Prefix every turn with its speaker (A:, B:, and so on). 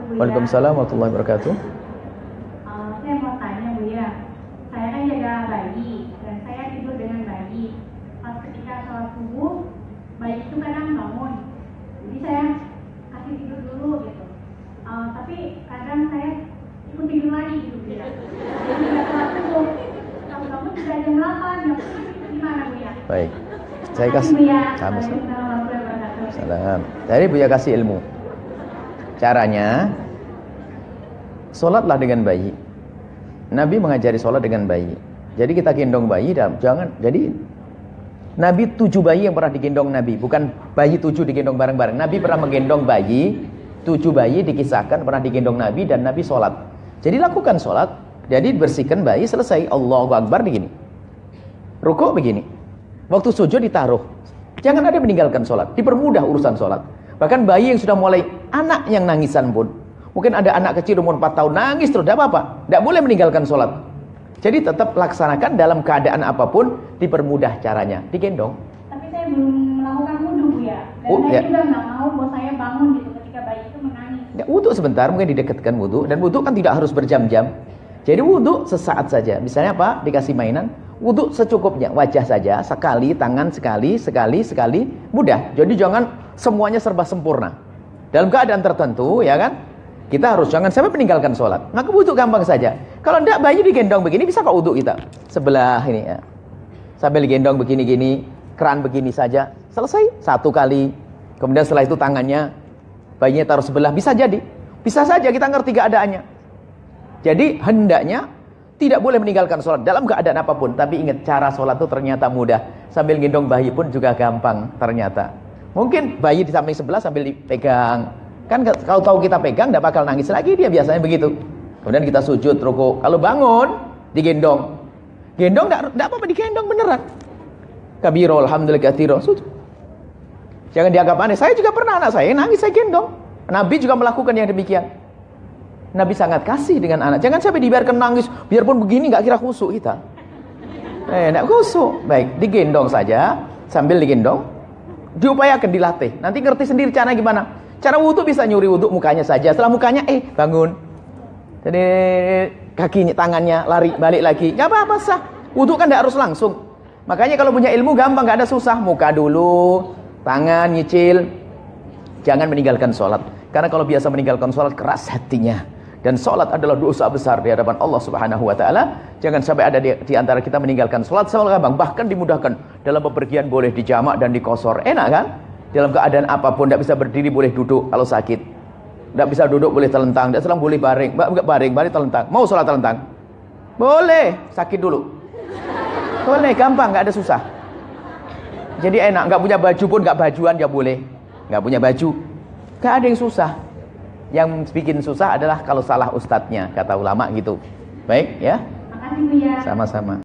A: Bu ya.
B: Waalaikumsalam warahmatullahi wabarakatuh.
A: Eh, saya mau tanya Bu ya. Saya kan jaga bayi dan saya tidur dengan bayi. Pas ketika sholat subuh, bayi itu kadang bangun. Jadi saya kasih tidur dulu gitu. Eh, tapi kadang saya ikut tidur lagi gitu Bu ya. Jadi nggak sholat subuh. Kamu-kamu sudah jam 8, jam 9, gimana Bu ya?
B: Baik. Saya kasih
A: Bu ya. wabarakatuh.
B: Salam. Tadi Buya kasih ilmu. Caranya Sholatlah dengan bayi. Nabi mengajari sholat dengan bayi. Jadi kita gendong bayi dan jangan jadi Nabi tujuh bayi yang pernah digendong Nabi, bukan bayi tujuh digendong bareng-bareng. Nabi pernah menggendong bayi, tujuh bayi dikisahkan pernah digendong Nabi dan Nabi sholat. Jadi lakukan sholat, jadi bersihkan bayi selesai. Allahu Akbar begini. Rukuk begini. Waktu sujud ditaruh. Jangan ada meninggalkan sholat. Dipermudah urusan sholat. Bahkan bayi yang sudah mulai anak yang nangisan pun. Mungkin ada anak kecil umur 4 tahun nangis terus. Tidak apa-apa. Tidak boleh meninggalkan sholat. Jadi tetap laksanakan dalam keadaan apa pun. Dipermudah caranya. Digendong.
A: Tapi saya belum melakukan wudhu Bu ya. Dan
B: Oh,
A: saya
B: ya.
A: juga nggak mau bos saya bangun gitu ketika bayi itu menangis.
B: Ya, wudhu sebentar mungkin didekatkan wudhu. Dan wudhu kan tidak harus berjam-jam. Jadi wudhu sesaat saja. Misalnya apa? Dikasih mainan. Wudhu secukupnya. Wajah saja. Sekali, tangan sekali, sekali, sekali. Mudah. Jadi jangan semuanya serba sempurna. Dalam keadaan tertentu, ya kan? Kita harus jangan sampai meninggalkan sholat. Maka wudhu gampang saja. Kalau tidak bayi digendong begini, bisa kok wudhu kita. Sebelah ini ya. Sambil digendong begini-gini. Keran begini saja. Selesai. Satu kali. Kemudian setelah itu tangannya. Bayinya taruh sebelah. Bisa jadi. Bisa saja kita ngerti keadaannya. Jadi hendaknya tidak boleh meninggalkan sholat dalam keadaan apa pun. Tapi ingat cara sholat itu ternyata mudah. Sambil gendong bayi pun juga gampang ternyata. Mungkin bayi di samping sebelah sambil dipegang. Kan kalau tahu kita pegang tidak bakal nangis lagi dia biasanya begitu. Kemudian kita sujud, ruku. Kalau bangun, digendong. Gendong tidak apa-apa digendong beneran. Kabiro, alhamdulillah kathiro. Sujud. Jangan dianggap aneh. Saya juga pernah anak saya nangis, saya gendong. Nabi juga melakukan yang demikian. Nabi sangat kasih dengan anak. Jangan sampai dibiarkan nangis. Biarpun begini nggak kira khusuk kita. Eh, enggak khusuk. Baik, digendong saja. Sambil digendong, diupayakan dilatih. Nanti ngerti sendiri cara gimana. Cara wudhu bisa nyuri wudhu mukanya saja. Setelah mukanya, eh bangun. Jadi kakinya, tangannya lari balik lagi. Gak apa-apa sah. Wudhu kan tidak harus langsung. Makanya kalau punya ilmu gampang, gak ada susah. Muka dulu, tangan nyicil. Jangan meninggalkan sholat. Karena kalau biasa meninggalkan sholat keras hatinya. Dan sholat adalah dosa besar di hadapan Allah Subhanahu Wa Taala. Jangan sampai ada di, di antara kita meninggalkan sholat sama gampang. Bahkan dimudahkan dalam bepergian boleh dijamak dan dikosor. Enak kan? Dalam keadaan apa pun tidak bisa berdiri boleh duduk kalau sakit. Tidak bisa duduk boleh telentang. Tidak selang boleh baring. Enggak baring, baring telentang. Mau sholat telentang? Boleh. Sakit dulu. Boleh, gampang, nggak ada susah. Jadi enak, nggak punya baju pun nggak bajuan ya boleh. Nggak punya baju, nggak ada yang susah. Yang bikin susah adalah kalau salah ustadznya, kata ulama gitu. Baik ya,
A: Makasih Bu ya.
B: sama-sama.